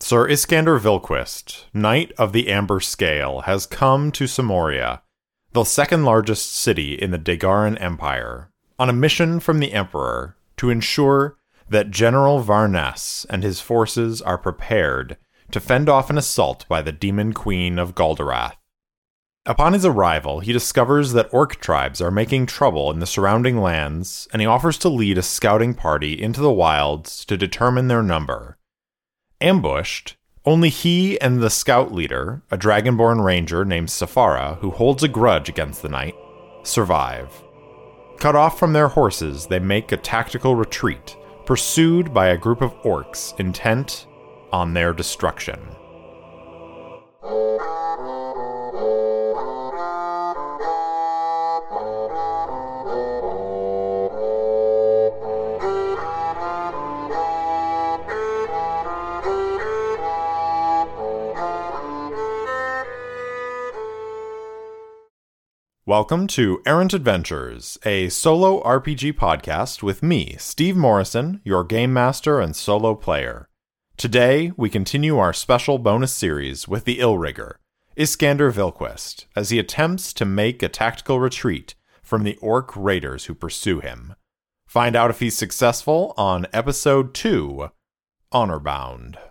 Sir Iskander Vilquist, Knight of the Amber Scale, has come to Samoria, the second largest city in the Dagaran Empire, on a mission from the Emperor to ensure that General Varness and his forces are prepared to fend off an assault by the Demon Queen of Galderath. Upon his arrival, he discovers that orc tribes are making trouble in the surrounding lands, and he offers to lead a scouting party into the wilds to determine their number. Ambushed, only he and the scout leader, a dragonborn ranger named Safara, who holds a grudge against the knight, survive. Cut off from their horses, they make a tactical retreat, pursued by a group of orcs intent on their destruction. Welcome to Errant Adventures, a solo RPG podcast with me, Steve Morrison, your game master and solo player. Today, we continue our special bonus series with the Illrigger, Iskander Vilquist, as he attempts to make a tactical retreat from the orc raiders who pursue him. Find out if he's successful on episode 2 Honorbound. All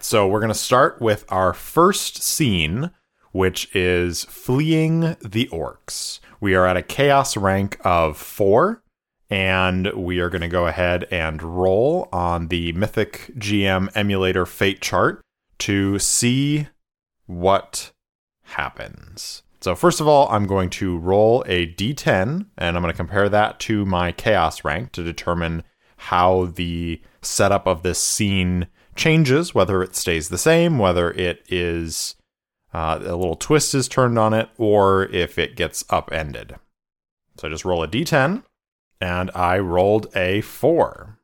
right, so we're going to start with our first scene, which is fleeing the orcs. We are at a chaos rank of four, and we are going to go ahead and roll on the Mythic GM emulator fate chart to see what happens. So, first of all, I'm going to roll a d10, and I'm going to compare that to my chaos rank to determine how the setup of this scene changes, whether it stays the same, whether it is uh, a little twist is turned on it, or if it gets upended. So I just roll a d10, and I rolled a 4,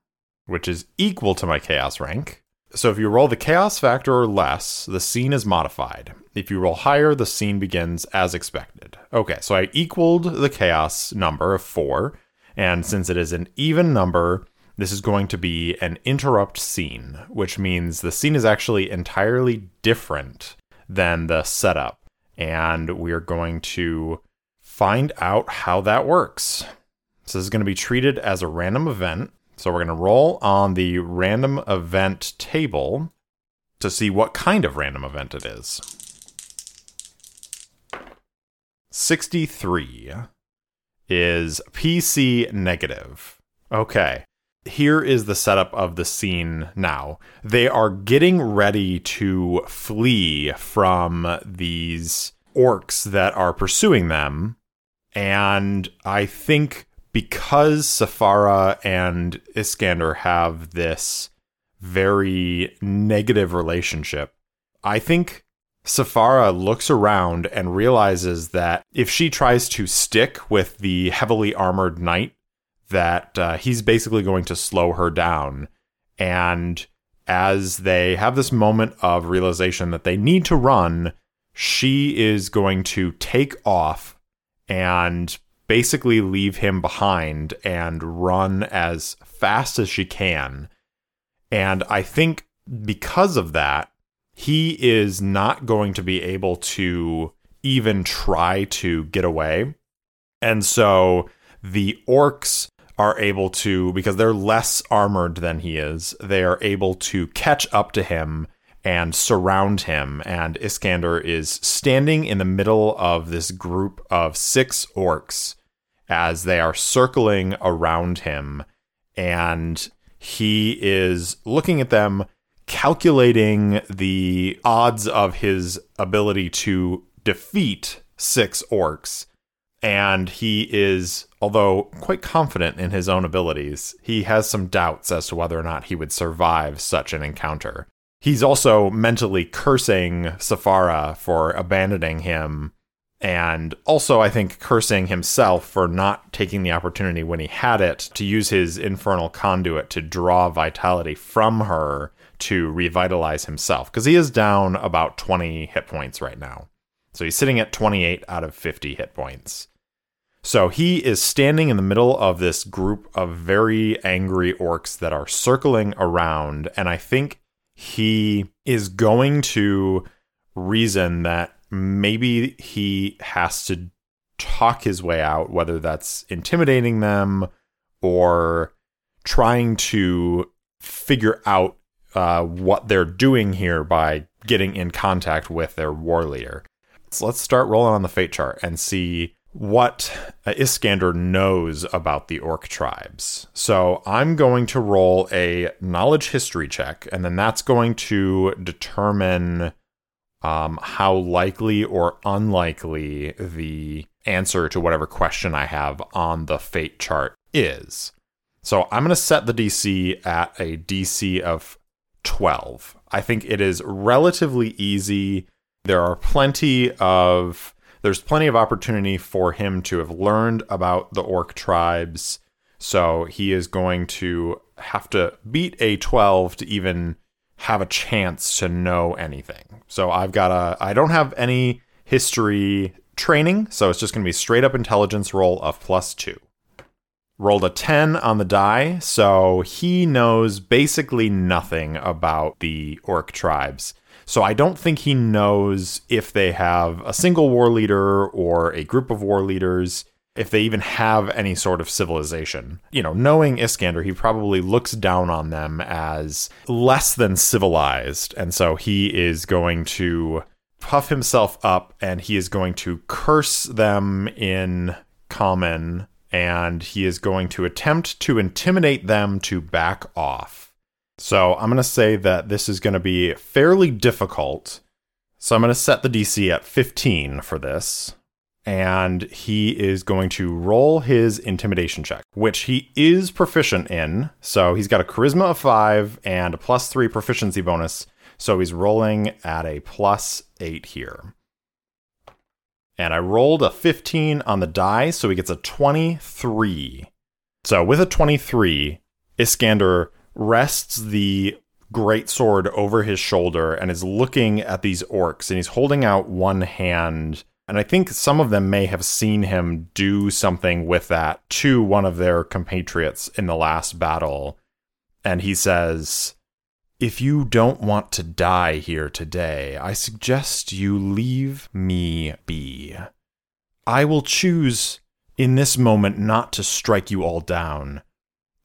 which is equal to my chaos rank. So if you roll the chaos factor or less, the scene is modified. If you roll higher, the scene begins as expected. Okay, so I equaled the chaos number of 4, and since it is an even number, this is going to be an interrupt scene, which means the scene is actually entirely different than the setup. And we're going to find out how that works. So, this is going to be treated as a random event. So, we're going to roll on the random event table to see what kind of random event it is. 63 is PC negative. Okay here is the setup of the scene now. They are getting ready to flee from these orcs that are pursuing them. And I think because Safara and Iskander have this very negative relationship, I think Safara looks around and realizes that if she tries to stick with the heavily armored knight that uh, he's basically going to slow her down. And as they have this moment of realization that they need to run, she is going to take off and basically leave him behind and run as fast as she can. And I think because of that, he is not going to be able to even try to get away. And so the orcs are able to, because they're less armored than he is, they are able to catch up to him and surround him. And Iskander is standing in the middle of this group of six orcs as they are circling around him. And he is looking at them, calculating the odds of his ability to defeat six orcs and he is, although quite confident in his own abilities, he has some doubts as to whether or not he would survive such an encounter. He's also mentally cursing Safara for abandoning him And also, I think cursing himself for not taking the opportunity when he had it to use his infernal conduit to draw vitality from her to revitalize himself. Because he is down about 20 hit points right now. So he's sitting at 28 out of 50 hit points. So he is standing in the middle of this group of very angry orcs that are circling around. And I think he is going to reason that maybe he has to talk his way out, whether that's intimidating them or trying to figure out uh, what they're doing here by getting in contact with their war leader. So let's start rolling on the fate chart and see what uh, Iskander knows about the orc tribes. So I'm going to roll a knowledge history check, and then that's going to determine um, how likely or unlikely the answer to whatever question I have on the fate chart is. So I'm going to set the DC at a DC of 12. I think it is relatively easy. There are plenty of there's plenty of opportunity for him to have learned about the orc tribes. So he is going to have to beat a 12 to even have a chance to know anything. So I've got a, I don't have any history training, so it's just going to be straight up intelligence roll of plus two. Rolled a 10 on the die, so he knows basically nothing about the orc tribes. So I don't think he knows if they have a single war leader or a group of war leaders, if they even have any sort of civilization. You know, knowing Iskander, he probably looks down on them as less than civilized. And so he is going to puff himself up and he is going to curse them in common and he is going to attempt to intimidate them to back off. So I'm going to say that this is going to be fairly difficult. So I'm going to set the DC at 15 for this. And he is going to roll his intimidation check, which he is proficient in. So he's got a charisma of five and a plus three proficiency bonus. So he's rolling at a plus eight here. And I rolled a 15 on the die, so he gets a 23. So with a 23, Iskander rests the great sword over his shoulder and is looking at these orcs and he's holding out one hand and I think some of them may have seen him do something with that to one of their compatriots in the last battle. And he says, If you don't want to die here today, I suggest you leave me be. I will choose in this moment not to strike you all down.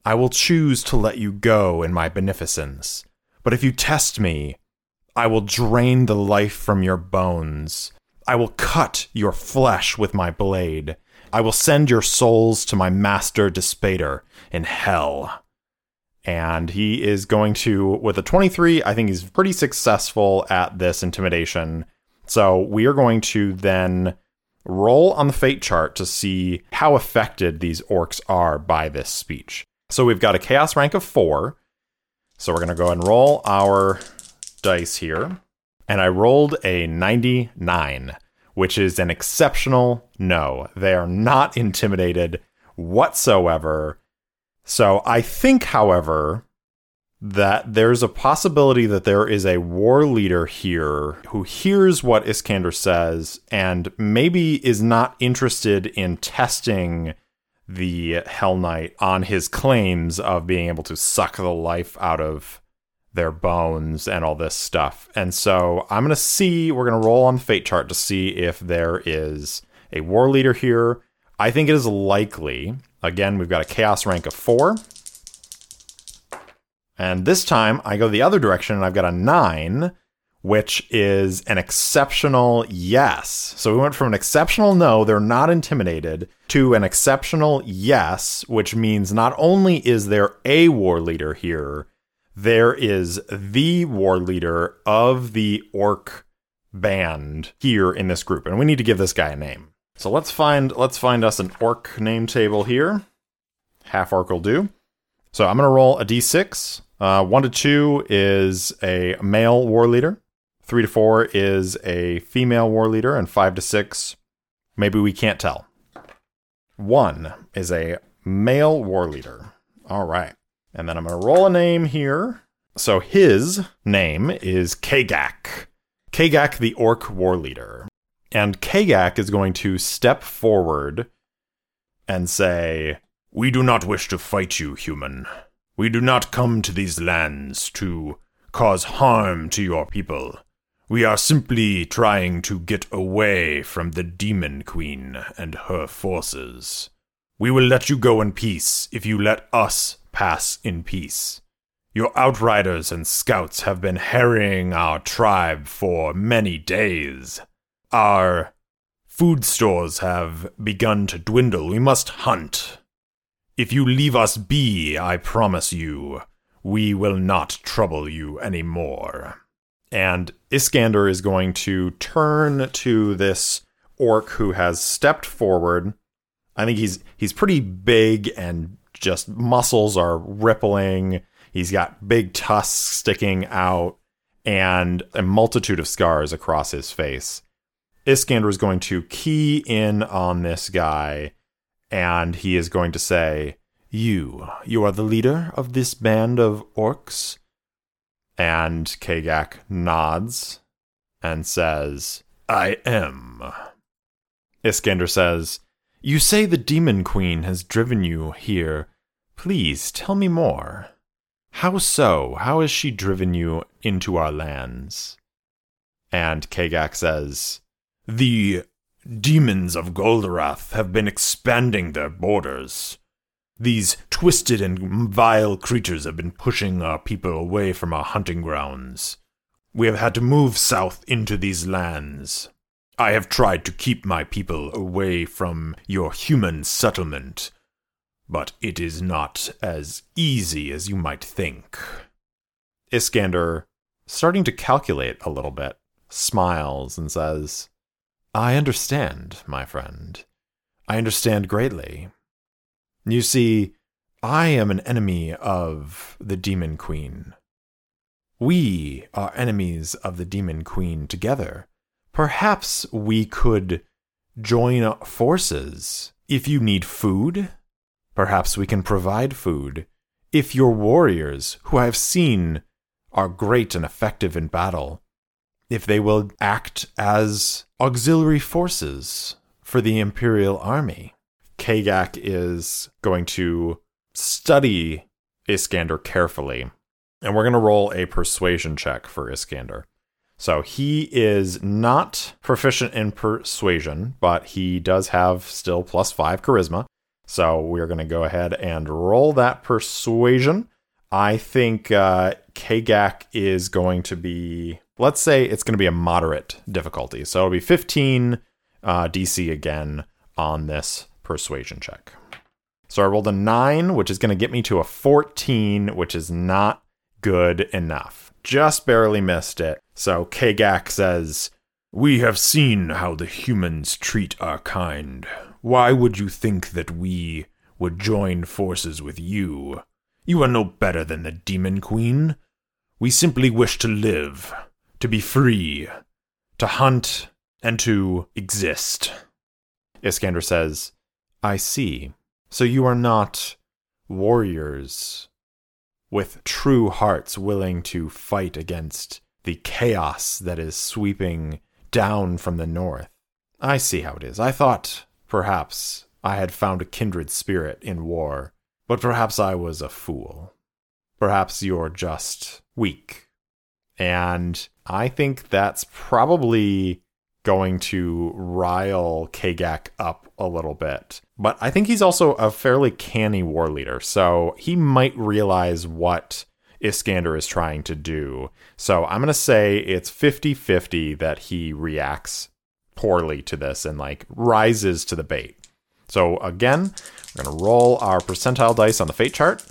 I will choose to let you go in my beneficence. But if you test me, I will drain the life from your bones. I will cut your flesh with my blade. I will send your souls to my master Dispater in hell. And he is going to, with a 23, I think he's pretty successful at this intimidation. So we are going to then roll on the fate chart to see how affected these orcs are by this speech. So we've got a chaos rank of four. So we're going to go and roll our dice here. And I rolled a 99, which is an exceptional no. They are not intimidated whatsoever. So I think, however, that there's a possibility that there is a war leader here who hears what Iskander says and maybe is not interested in testing the Hell Knight on his claims of being able to suck the life out of their bones and all this stuff. And so I'm going to see, we're going to roll on the fate chart to see if there is a war leader here. I think it is likely. Again, we've got a chaos rank of four. And this time I go the other direction and I've got a nine which is an exceptional yes. So we went from an exceptional no, they're not intimidated, to an exceptional yes, which means not only is there a war leader here, there is the war leader of the orc band here in this group. And we need to give this guy a name. So let's find let's find us an orc name table here. Half orc will do. So I'm gonna roll a d6. Uh, one to two is a male war leader. Three to four is a female war leader, and five to six Maybe we can't tell. One is a male war leader. All right. And then I'm going to roll a name here. So his name is Kagak. Kagak, the orc war leader. And Kagak is going to step forward and say, We do not wish to fight you, human. We do not come to these lands to cause harm to your people. We are simply trying to get away from the Demon Queen and her forces. We will let you go in peace if you let us pass in peace. Your outriders and scouts have been harrying our tribe for many days. Our food stores have begun to dwindle. We must hunt. If you leave us be, I promise you, we will not trouble you any more. And Iskander is going to turn to this orc who has stepped forward. I think he's he's pretty big and just muscles are rippling. He's got big tusks sticking out and a multitude of scars across his face. Iskander is going to key in on this guy and he is going to say, You, you are the leader of this band of orcs? And Kagak nods and says, I am. Iskander says, You say the Demon Queen has driven you here. Please tell me more. How so? How has she driven you into our lands? And Kagak says, The demons of Goldorath have been expanding their borders. These twisted and vile creatures have been pushing our people away from our hunting grounds. We have had to move south into these lands. I have tried to keep my people away from your human settlement, but it is not as easy as you might think. Iskander, starting to calculate a little bit, smiles and says, I understand, my friend. I understand greatly. You see, I am an enemy of the Demon Queen. We are enemies of the Demon Queen together. Perhaps we could join forces. If you need food, perhaps we can provide food. If your warriors, who I have seen are great and effective in battle, if they will act as auxiliary forces for the Imperial Army. Kagak is going to study Iskander carefully, and we're going to roll a persuasion check for Iskander. So he is not proficient in persuasion, but he does have still plus five charisma. So we're going to go ahead and roll that persuasion. I think uh, Kagak is going to be, let's say it's going to be a moderate difficulty. So it'll be 15 uh, DC again on this persuasion check. So I rolled a 9, which is going to get me to a 14, which is not good enough. Just barely missed it. So Kagak says, We have seen how the humans treat our kind. Why would you think that we would join forces with you? You are no better than the Demon Queen. We simply wish to live, to be free, to hunt, and to exist. Iskander says, I see. So you are not warriors with true hearts willing to fight against the chaos that is sweeping down from the north. I see how it is. I thought perhaps I had found a kindred spirit in war, but perhaps I was a fool. Perhaps you're just weak. And I think that's probably going to rile Kagak up a little bit. But I think he's also a fairly canny war leader, so he might realize what Iskander is trying to do. So I'm going to say it's 50 50 that he reacts poorly to this and like rises to the bait. So again, we're going to roll our percentile dice on the fate chart.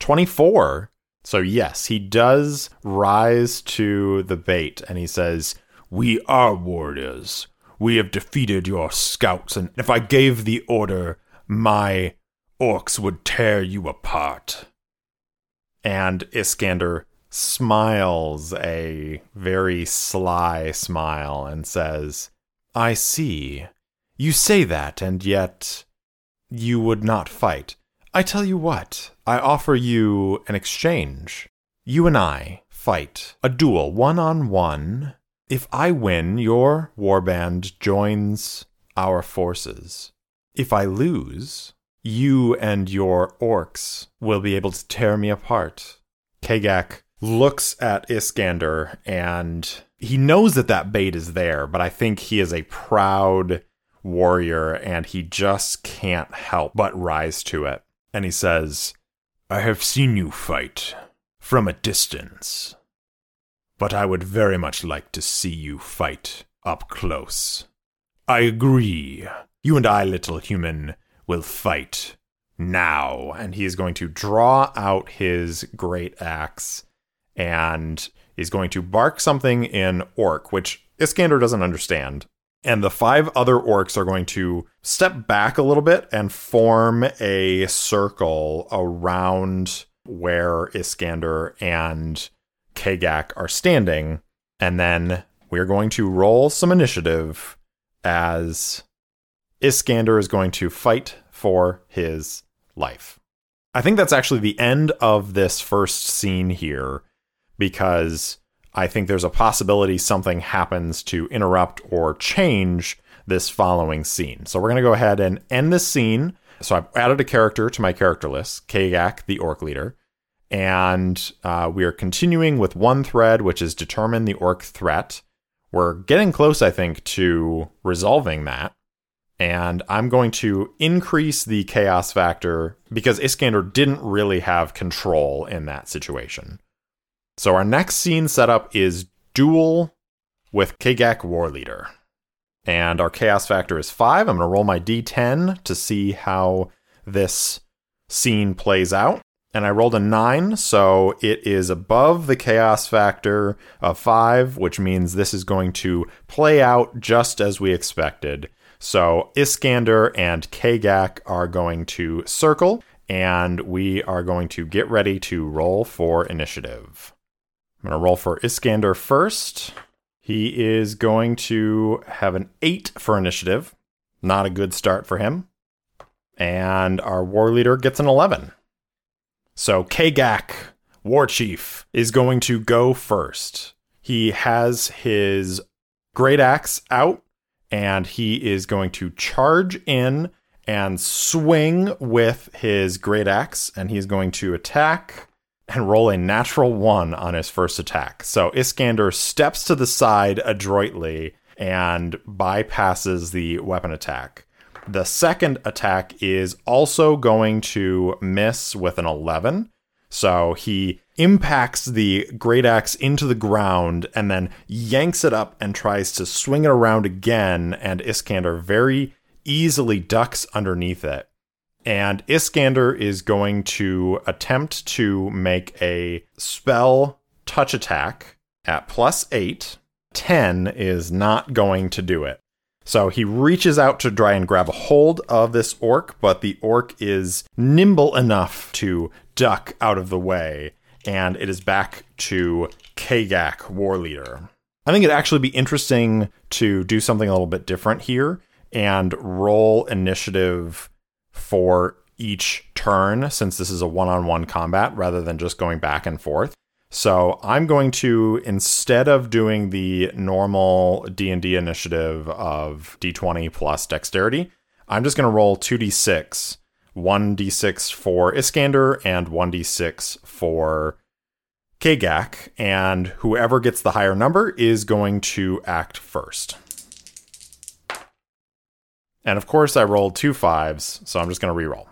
24. So yes, he does rise to the bait and he says, we are warriors. We have defeated your scouts, and if I gave the order, my orcs would tear you apart. And Iskander smiles a very sly smile and says, I see. You say that, and yet you would not fight. I tell you what, I offer you an exchange. You and I fight a duel one on one. If I win, your warband joins our forces. If I lose, you and your orcs will be able to tear me apart. Kagak looks at Iskander and he knows that that bait is there, but I think he is a proud warrior and he just can't help but rise to it. And he says, I have seen you fight from a distance, but I would very much like to see you fight up close. I agree. You and I, little human, will fight now. And he is going to draw out his great axe and is going to bark something in orc, which Iskander doesn't understand. And the five other orcs are going to step back a little bit and form a circle around where Iskander and Kagak are standing. And then we're going to roll some initiative as Iskander is going to fight for his life. I think that's actually the end of this first scene here because I think there's a possibility something happens to interrupt or change this following scene. So we're going to go ahead and end this scene. So I've added a character to my character list, Kagak, the orc leader. And uh, we are continuing with one thread, which is determine the orc threat. We're getting close, I think, to resolving that. And I'm going to increase the chaos factor because Iskander didn't really have control in that situation. So our next scene setup is duel with Kagak War Leader. And our chaos factor is 5. I'm going to roll my d10 to see how this scene plays out. And I rolled a 9, so it is above the chaos factor of 5, which means this is going to play out just as we expected. So Iskander and Kagak are going to circle, and we are going to get ready to roll for initiative. I'm going to roll for Iskander first. He is going to have an 8 for initiative. Not a good start for him. And our war leader gets an 11. So Kagak, war chief, is going to go first. He has his great axe out and he is going to charge in and swing with his great axe and he's going to attack and roll a natural one on his first attack. So Iskander steps to the side adroitly and bypasses the weapon attack. The second attack is also going to miss with an 11. So he impacts the great axe into the ground and then yanks it up and tries to swing it around again. And Iskander very easily ducks underneath it. And Iskander is going to attempt to make a spell touch attack at plus eight. 10 is not going to do it. So he reaches out to try and grab a hold of this orc, but the orc is nimble enough to duck out of the way, and it is back to Kagak, war leader. I think it'd actually be interesting to do something a little bit different here and roll initiative for each turn since this is a one-on-one combat rather than just going back and forth. So I'm going to instead of doing the normal D&D initiative of d20 plus dexterity, I'm just going to roll 2d6, 1d6 for Iskander and 1d6 for Kagak, and whoever gets the higher number is going to act first. And of course, I rolled two fives, so I'm just going to reroll.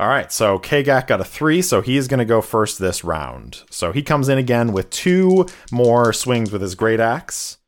All right, so Kagak got a three, so he's going to go first this round. So he comes in again with two more swings with his great axe.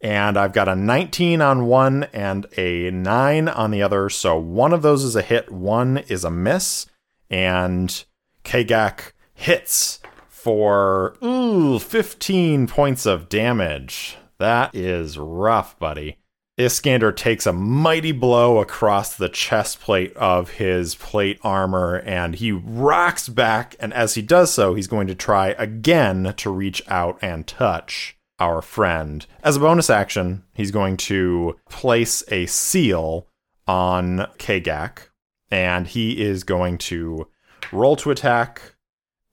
And I've got a 19 on one and a 9 on the other. So one of those is a hit, one is a miss. And Kagak hits for ooh, 15 points of damage. That is rough, buddy. Iskander takes a mighty blow across the chest plate of his plate armor and he rocks back. And as he does so, he's going to try again to reach out and touch our friend. As a bonus action, he's going to place a seal on Kagak, and he is going to roll to attack.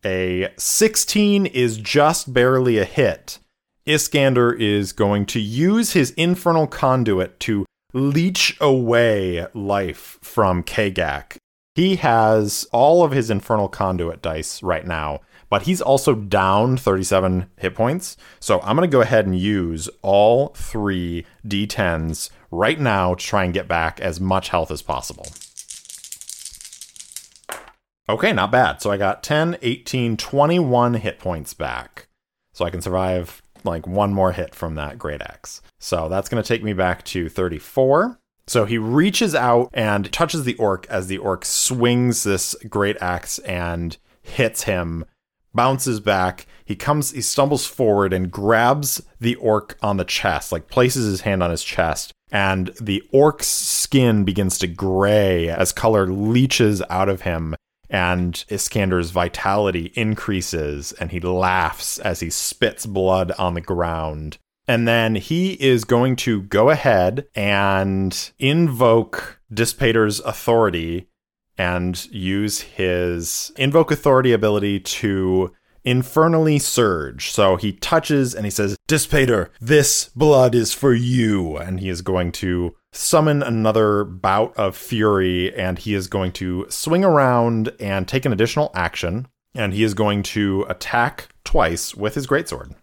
A 16 is just barely a hit. Iskander is going to use his infernal conduit to leech away life from Kagak. He has all of his infernal conduit dice right now, but he's also down 37 hit points. So I'm going to go ahead and use all three d10s right now to try and get back as much health as possible. Okay, not bad. So I got 10, 18, 21 hit points back. So I can survive like one more hit from that great axe. So that's going to take me back to 34. So he reaches out and touches the orc as the orc swings this great axe and hits him, bounces back. He comes, he stumbles forward and grabs the orc on the chest, like places his hand on his chest. And the orc's skin begins to gray as color leaches out of him and Iskander's vitality increases and he laughs as he spits blood on the ground. And then he is going to go ahead and invoke Dispater's authority and use his invoke authority ability to infernally surge. So he touches and he says, Dissipator, this blood is for you. And he is going to summon another bout of fury and he is going to swing around and take an additional action. And he is going to attack twice with his greatsword.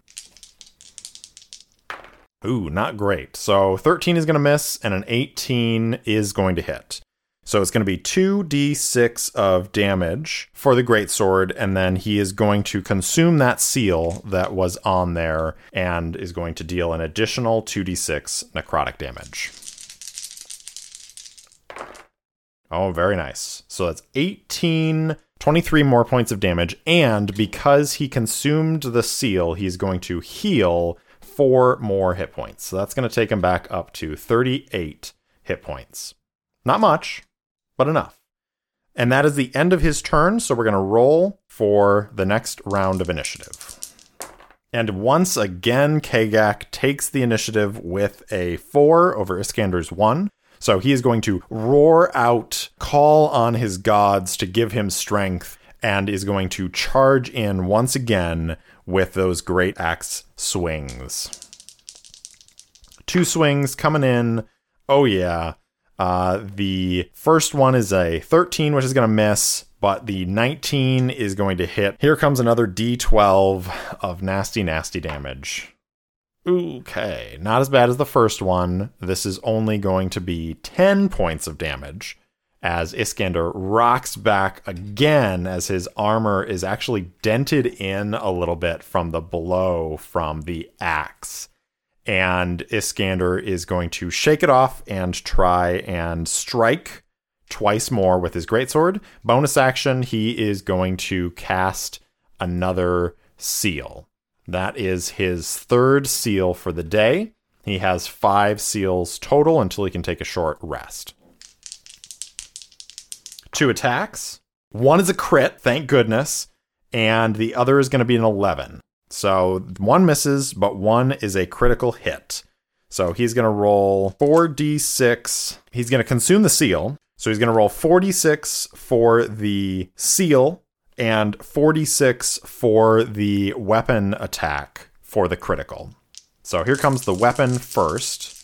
Ooh, not great. So 13 is going to miss, and an 18 is going to hit. So it's going to be 2d6 of damage for the greatsword, and then he is going to consume that seal that was on there and is going to deal an additional 2d6 necrotic damage. Oh, very nice. So that's 18, 23 more points of damage, and because he consumed the seal, he's going to heal four more hit points. So that's going to take him back up to 38 hit points. Not much, but enough. And that is the end of his turn, so we're going to roll for the next round of initiative. And once again, Kagak takes the initiative with a 4 over Iskander's 1. So he is going to roar out, call on his gods to give him strength, and is going to charge in once again with those great axe swings. Two swings coming in. Oh, yeah. Uh, the first one is a 13, which is going to miss, but the 19 is going to hit. Here comes another d12 of nasty, nasty damage. Okay, not as bad as the first one. This is only going to be 10 points of damage as Iskander rocks back again as his armor is actually dented in a little bit from the blow from the axe and Iskander is going to shake it off and try and strike twice more with his greatsword. Bonus action, he is going to cast another seal. That is his third seal for the day. He has five seals total until he can take a short rest. Two attacks. One is a crit, thank goodness, and the other is going to be an 11. So one misses, but one is a critical hit. So he's going to roll 4d6. He's going to consume the seal. So he's going to roll 46 for the seal and 46 for the weapon attack for the critical. So here comes the weapon first.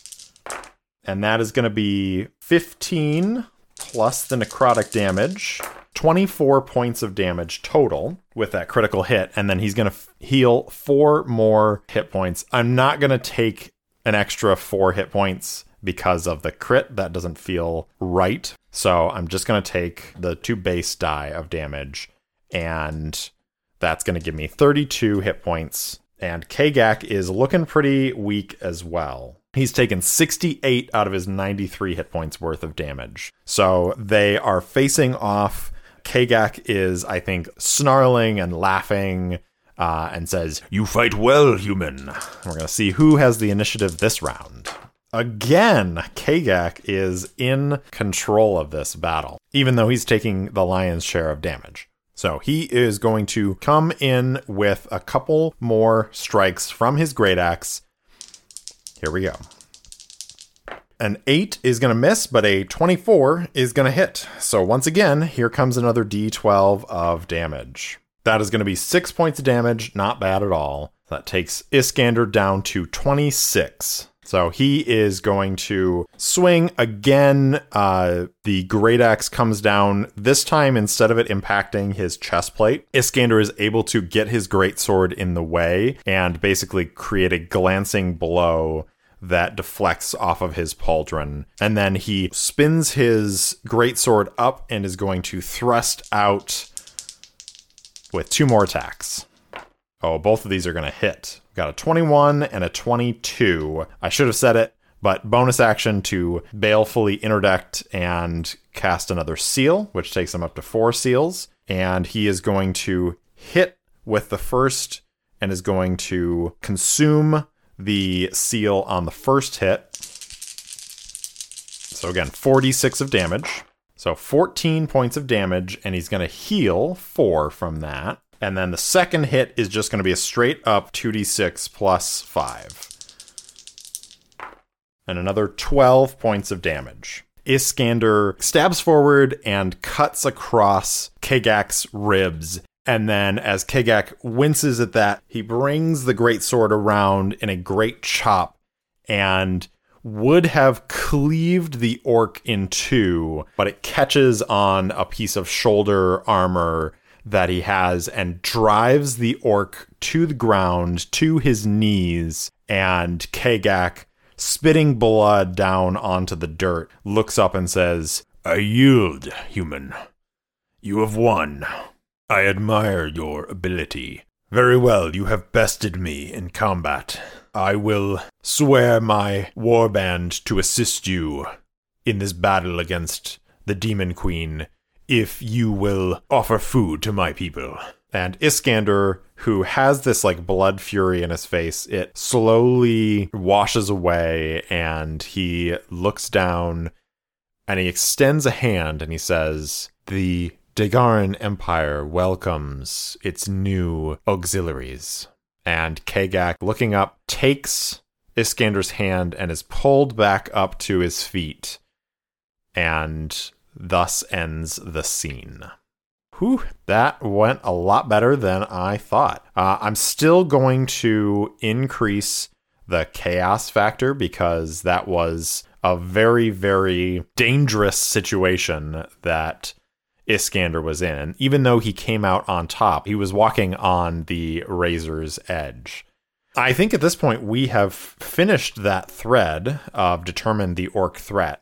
And that is going to be 15 plus the necrotic damage. 24 points of damage total with that critical hit, and then he's going to f- heal four more hit points. I'm not going to take an extra four hit points because of the crit. That doesn't feel right. So I'm just going to take the two base die of damage, and that's going to give me 32 hit points. And Kagak is looking pretty weak as well. He's taken 68 out of his 93 hit points worth of damage. So they are facing off Kagak is, I think, snarling and laughing uh, and says, You fight well, human. We're going to see who has the initiative this round. Again, Kagak is in control of this battle, even though he's taking the lion's share of damage. So he is going to come in with a couple more strikes from his great axe. Here we go. An 8 is going to miss, but a 24 is going to hit. So once again, here comes another d12 of damage. That is going to be 6 points of damage, not bad at all. That takes Iskander down to 26. So he is going to swing again. Uh, the great axe comes down. This time, instead of it impacting his chest plate, Iskander is able to get his great sword in the way and basically create a glancing blow that deflects off of his pauldron. And then he spins his great sword up and is going to thrust out with two more attacks. Oh, both of these are going to hit. Got a 21 and a 22. I should have said it, but bonus action to balefully interdict and cast another seal, which takes him up to four seals. And he is going to hit with the first and is going to consume the seal on the first hit. So again, 46 of damage. So 14 points of damage, and he's going to heal four from that. And then the second hit is just going to be a straight up 2d6 plus 5. And another 12 points of damage. Iskander stabs forward and cuts across Kagak's ribs. And then, as Kagak winces at that, he brings the great sword around in a great chop and would have cleaved the orc in two, but it catches on a piece of shoulder armor that he has and drives the orc to the ground, to his knees, and Kagak, spitting blood down onto the dirt, looks up and says, I yield, human. You have won. I admire your ability. Very well, you have bested me in combat. I will swear my warband to assist you in this battle against the Demon Queen if you will offer food to my people. And Iskander, who has this like blood fury in his face, it slowly washes away and he looks down and he extends a hand and he says, The Dagaran Empire welcomes its new auxiliaries. And Kagak, looking up, takes Iskander's hand and is pulled back up to his feet. And thus ends the scene. Whew, that went a lot better than I thought. Uh, I'm still going to increase the chaos factor because that was a very, very dangerous situation that Iskander was in. Even though he came out on top, he was walking on the razor's edge. I think at this point we have finished that thread of determine the orc threat.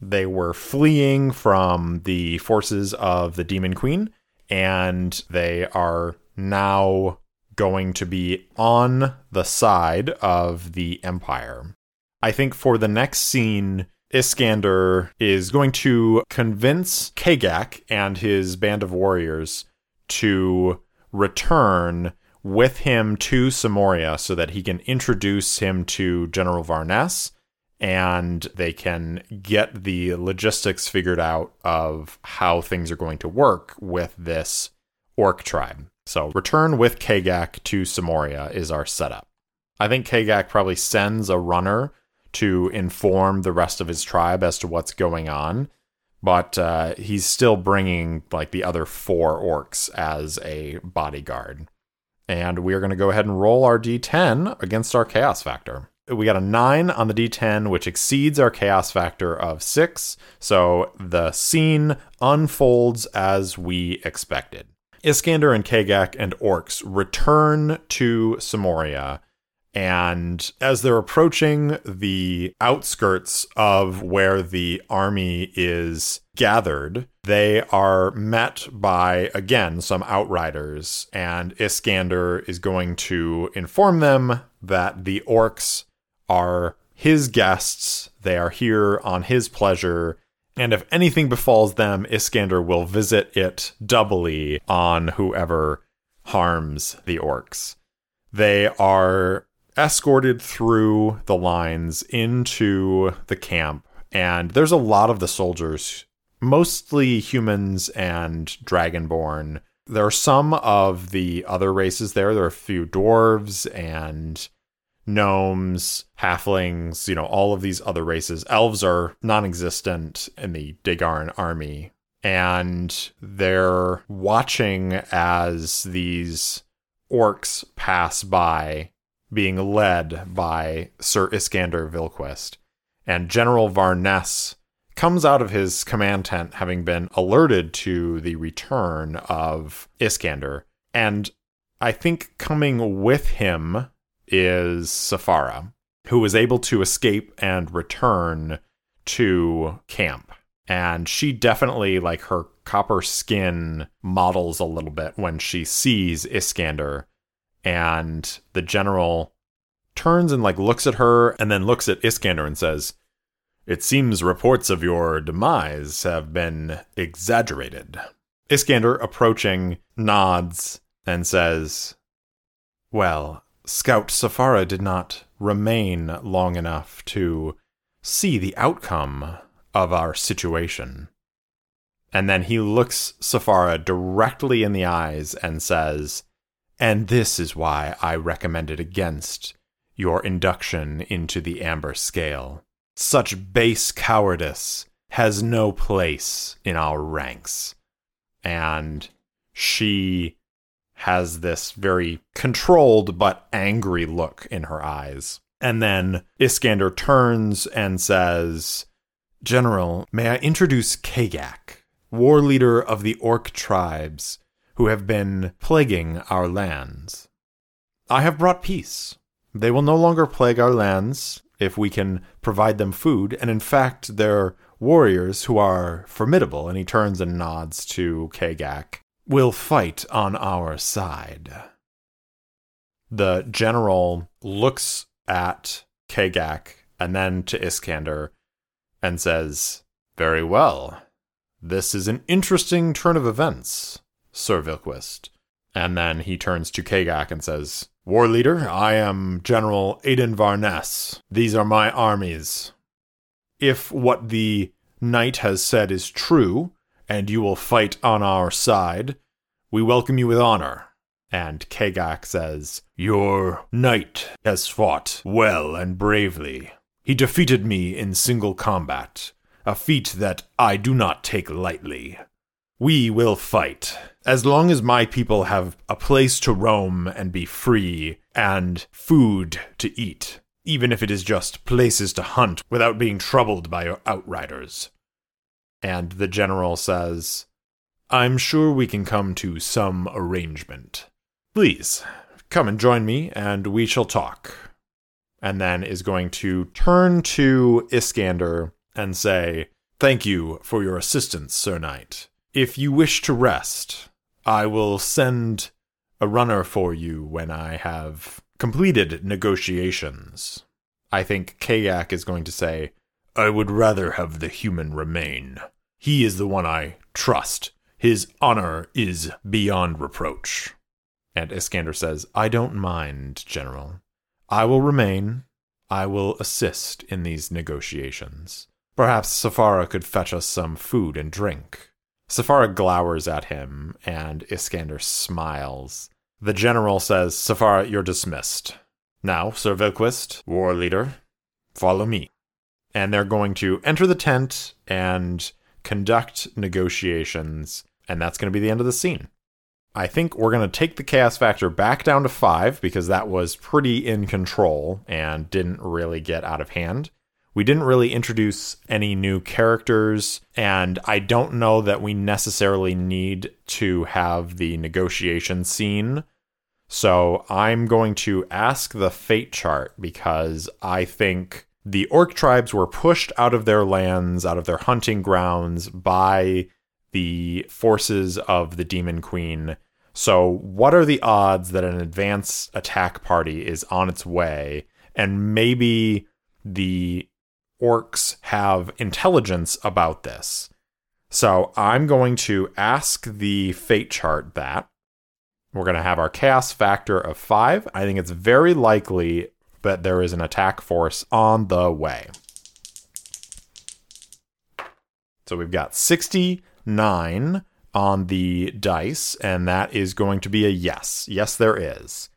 They were fleeing from the forces of the Demon Queen, and they are now going to be on the side of the Empire. I think for the next scene, Iskander is going to convince Kagak and his band of warriors to return with him to Samoria so that he can introduce him to General Varness and they can get the logistics figured out of how things are going to work with this orc tribe. So, return with Kagak to Samoria is our setup. I think Kagak probably sends a runner to inform the rest of his tribe as to what's going on, but uh, he's still bringing like the other four orcs as a bodyguard. And we are going to go ahead and roll our d10 against our chaos factor we got a nine on the d10, which exceeds our chaos factor of six. So the scene unfolds as we expected. Iskander and Kagak and orcs return to Samoria. And as they're approaching the outskirts of where the army is gathered, they are met by, again, some outriders. And Iskander is going to inform them that the orcs are his guests. They are here on his pleasure. And if anything befalls them, Iskander will visit it doubly on whoever harms the orcs. They are escorted through the lines into the camp, and there's a lot of the soldiers, mostly humans and dragonborn, There are some of the other races there. There are a few dwarves and gnomes, halflings, you know, all of these other races. Elves are non existent in the Dagaran army. And they're watching as these orcs pass by, being led by Sir Iskander Vilquist. And General Varness comes out of his command tent having been alerted to the return of Iskander. And I think coming with him is Safara, who was able to escape and return to camp. And she definitely, like, her copper skin models a little bit when she sees Iskander. And the general turns and, like, looks at her and then looks at Iskander and says, It seems reports of your demise have been exaggerated. Iskander, approaching, nods and says, Well, Scout Safara did not remain long enough to see the outcome of our situation. And then he looks Safara directly in the eyes and says, And this is why I recommended against your induction into the Amber Scale. Such base cowardice has no place in our ranks. And she has this very controlled but angry look in her eyes. And then Iskander turns and says, General, may I introduce Kagak, war leader of the Orc tribes who have been plaguing our lands. I have brought peace. They will no longer plague our lands if we can provide them food, and in fact, they're warriors who are formidable. And he turns and nods to Kagak will fight on our side. The general looks at Kagak and then to Iskander and says, Very well. This is an interesting turn of events, Sir Vilquist. And then he turns to Kagak and says, War leader, I am General Aidan Varness. These are my armies. If what the knight has said is true, and you will fight on our side. We welcome you with honor. And Kagak says, Your knight has fought well and bravely. He defeated me in single combat, a feat that I do not take lightly. We will fight. As long as my people have a place to roam and be free, and food to eat, even if it is just places to hunt without being troubled by your outriders. And the general says, I'm sure we can come to some arrangement. Please, come and join me, and we shall talk. And then is going to turn to Iskander and say, Thank you for your assistance, Sir Knight. If you wish to rest, I will send a runner for you when I have completed negotiations. I think Kagak is going to say, I would rather have the human remain. He is the one I trust. His honor is beyond reproach. And Iskander says, I don't mind, General. I will remain. I will assist in these negotiations. Perhaps Safara could fetch us some food and drink. Safara glowers at him, and Iskander smiles. The general says, Safara, you're dismissed. Now, Sir Vilquist, war leader, follow me and they're going to enter the tent and conduct negotiations, and that's going to be the end of the scene. I think we're going to take the chaos factor back down to five because that was pretty in control and didn't really get out of hand. We didn't really introduce any new characters, and I don't know that we necessarily need to have the negotiation scene. So I'm going to ask the fate chart because I think the orc tribes were pushed out of their lands, out of their hunting grounds by the forces of the Demon Queen. So, what are the odds that an advance attack party is on its way? And maybe the orcs have intelligence about this. So, I'm going to ask the fate chart that. We're going to have our chaos factor of five. I think it's very likely that there is an attack force on the way. So we've got 69 on the dice, and that is going to be a yes. Yes, there is.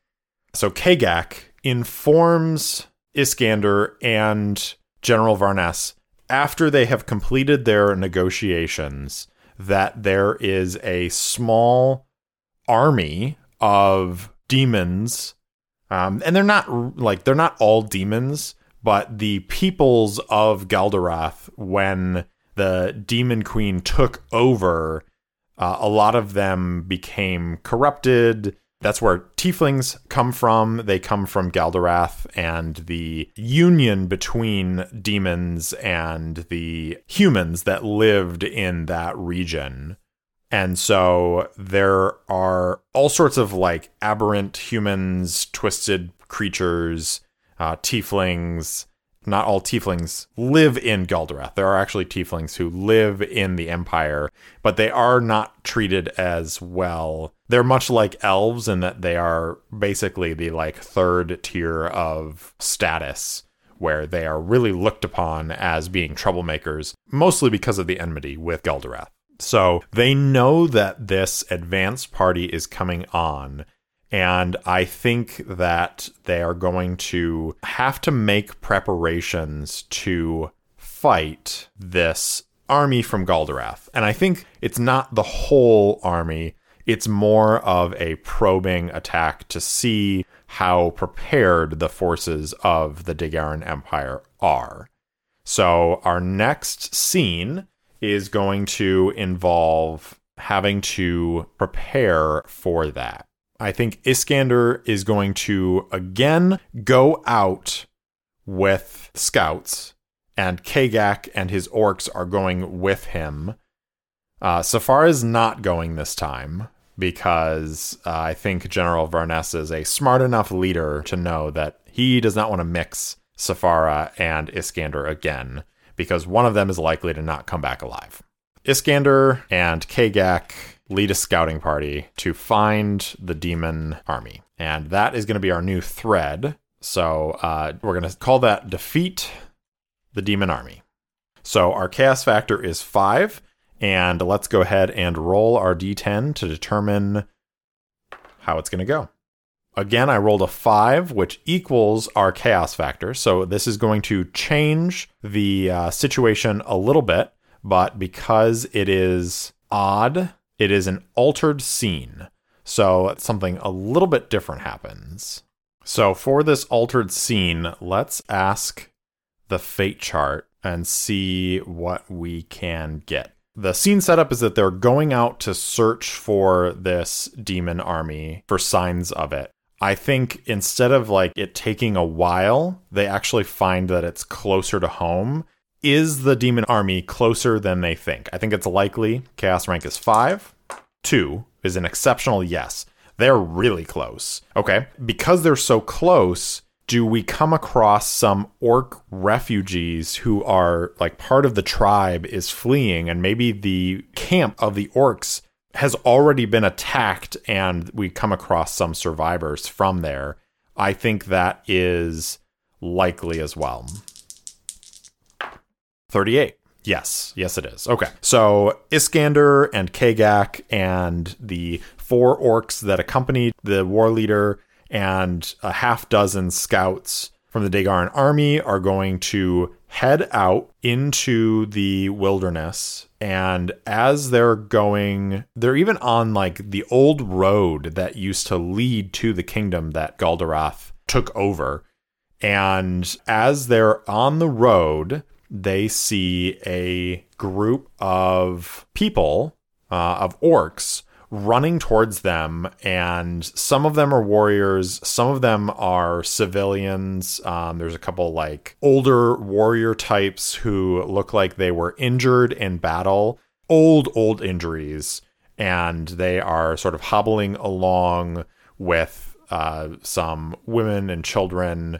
So Kagak informs Iskander and General Varness after they have completed their negotiations that there is a small army of demons um, and they're not like they're not all demons but the peoples of Galdaroth when the demon queen took over uh, a lot of them became corrupted that's where tieflings come from. They come from Galdaroth and the union between demons and the humans that lived in that region. And so there are all sorts of like aberrant humans, twisted creatures, uh, tieflings, not all tieflings live in Galdaroth. There are actually tieflings who live in the Empire, but they are not treated as well. They're much like elves in that they are basically the like third tier of status where they are really looked upon as being troublemakers, mostly because of the enmity with Galdaroth. So they know that this advanced party is coming on and I think that they are going to have to make preparations to fight this army from Galdaroth. And I think it's not the whole army, it's more of a probing attack to see how prepared the forces of the Dagaran Empire are. So, our next scene is going to involve having to prepare for that. I think Iskander is going to again go out with scouts, and Kagak and his orcs are going with him. Uh, Safar is not going this time because uh, I think General Varness is a smart enough leader to know that he does not want to mix Safara and Iskander again because one of them is likely to not come back alive. Iskander and Kagak lead a scouting party to find the demon army. And that is going to be our new thread. So uh, we're going to call that Defeat the Demon Army. So our chaos factor is five. And let's go ahead and roll our d10 to determine how it's going to go. Again, I rolled a five, which equals our chaos factor. So this is going to change the uh, situation a little bit. But because it is odd it is an altered scene. So something a little bit different happens. So for this altered scene, let's ask the fate chart and see what we can get. The scene setup is that they're going out to search for this demon army for signs of it. I think instead of like it taking a while, they actually find that it's closer to home is the demon army closer than they think? I think it's likely. Chaos rank is five. Two is an exceptional yes. They're really close. Okay. Because they're so close, do we come across some orc refugees who are like part of the tribe is fleeing and maybe the camp of the orcs has already been attacked and we come across some survivors from there? I think that is likely as well. 38. Yes, yes, it is. Okay. So Iskander and Kagak and the four orcs that accompanied the war leader and a half dozen scouts from the Dagaran army are going to head out into the wilderness. And as they're going, they're even on like the old road that used to lead to the kingdom that Galdaroth took over. And as they're on the road, they see a group of people, uh, of orcs, running towards them. And some of them are warriors, some of them are civilians. Um, there's a couple like older warrior types who look like they were injured in battle, old, old injuries. And they are sort of hobbling along with uh, some women and children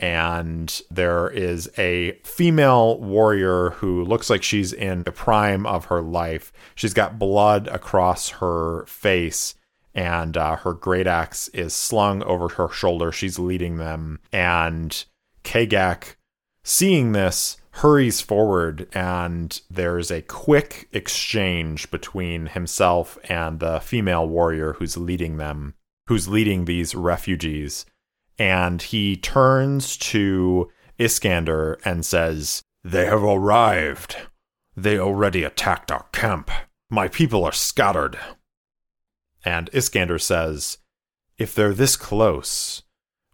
and there is a female warrior who looks like she's in the prime of her life. She's got blood across her face, and uh, her great axe is slung over her shoulder. She's leading them, and Kagak, seeing this, hurries forward and there's a quick exchange between himself and the female warrior who's leading them, who's leading these refugees. And he turns to Iskander and says, They have arrived. They already attacked our camp. My people are scattered. And Iskander says, If they're this close,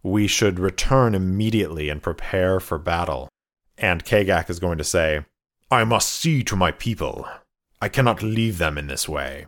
we should return immediately and prepare for battle. And Kagak is going to say, I must see to my people. I cannot leave them in this way.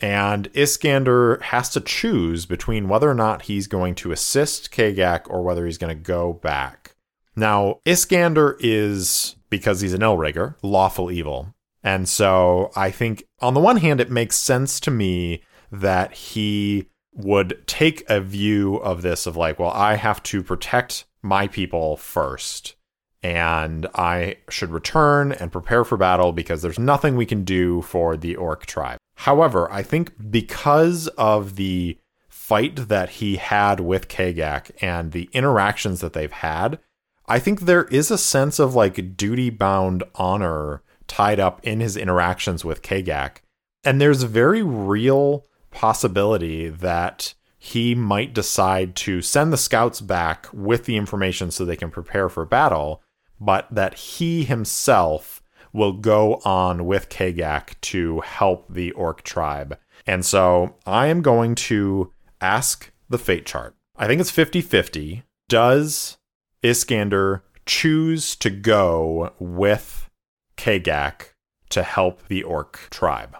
And Iskander has to choose between whether or not he's going to assist Kagak or whether he's going to go back. Now, Iskander is, because he's an Elrigger, lawful evil. And so I think, on the one hand, it makes sense to me that he would take a view of this of like, well, I have to protect my people first and I should return and prepare for battle because there's nothing we can do for the orc tribe. However, I think because of the fight that he had with Kagak and the interactions that they've had, I think there is a sense of like duty bound honor tied up in his interactions with Kagak. And there's a very real possibility that he might decide to send the scouts back with the information so they can prepare for battle but that he himself will go on with Kagak to help the orc tribe. And so I am going to ask the fate chart. I think it's 50 50. Does Iskander choose to go with Kagak to help the orc tribe?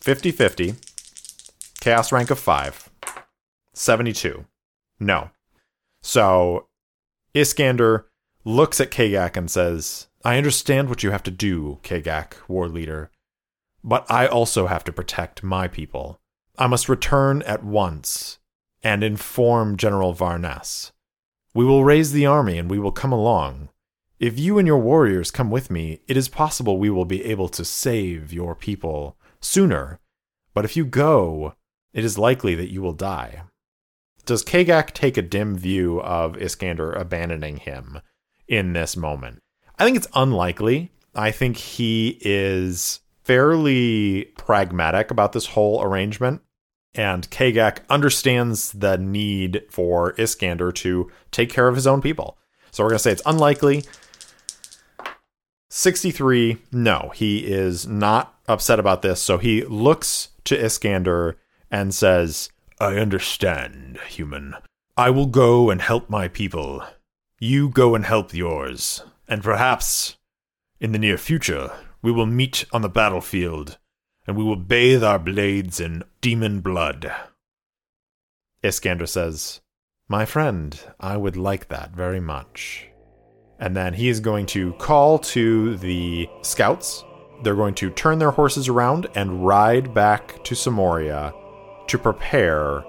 50 50. Chaos rank of 5. 72. No. So Iskander looks at Kagak and says, I understand what you have to do, Kagak, war leader, but I also have to protect my people. I must return at once and inform General Varness. We will raise the army and we will come along. If you and your warriors come with me, it is possible we will be able to save your people sooner. But if you go, it is likely that you will die. Does Kagak take a dim view of Iskander abandoning him in this moment. I think it's unlikely. I think he is fairly pragmatic about this whole arrangement. And Kagak understands the need for Iskander to take care of his own people. So we're going to say it's unlikely. 63, no, he is not upset about this. So he looks to Iskander and says, I understand, human. I will go and help my people. You go and help yours, and perhaps, in the near future, we will meet on the battlefield, and we will bathe our blades in demon blood. Iskander says, My friend, I would like that very much. And then he is going to call to the scouts. They're going to turn their horses around and ride back to Samoria to prepare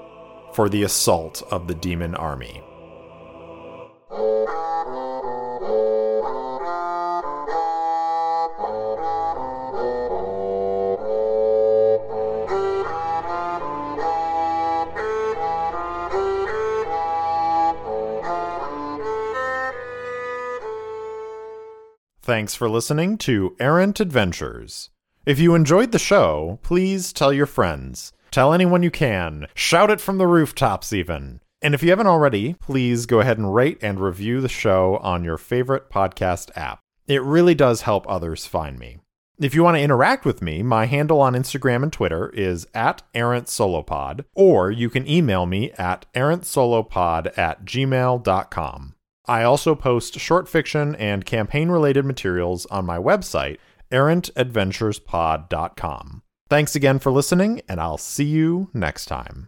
for the assault of the demon army. Thanks for listening to Errant Adventures. If you enjoyed the show, please tell your friends. Tell anyone you can. Shout it from the rooftops, even. And if you haven't already, please go ahead and rate and review the show on your favorite podcast app. It really does help others find me. If you want to interact with me, my handle on Instagram and Twitter is at errantsolopod, or you can email me at errantsolopod at gmail.com. I also post short fiction and campaign related materials on my website, errantadventurespod.com. Thanks again for listening, and I'll see you next time.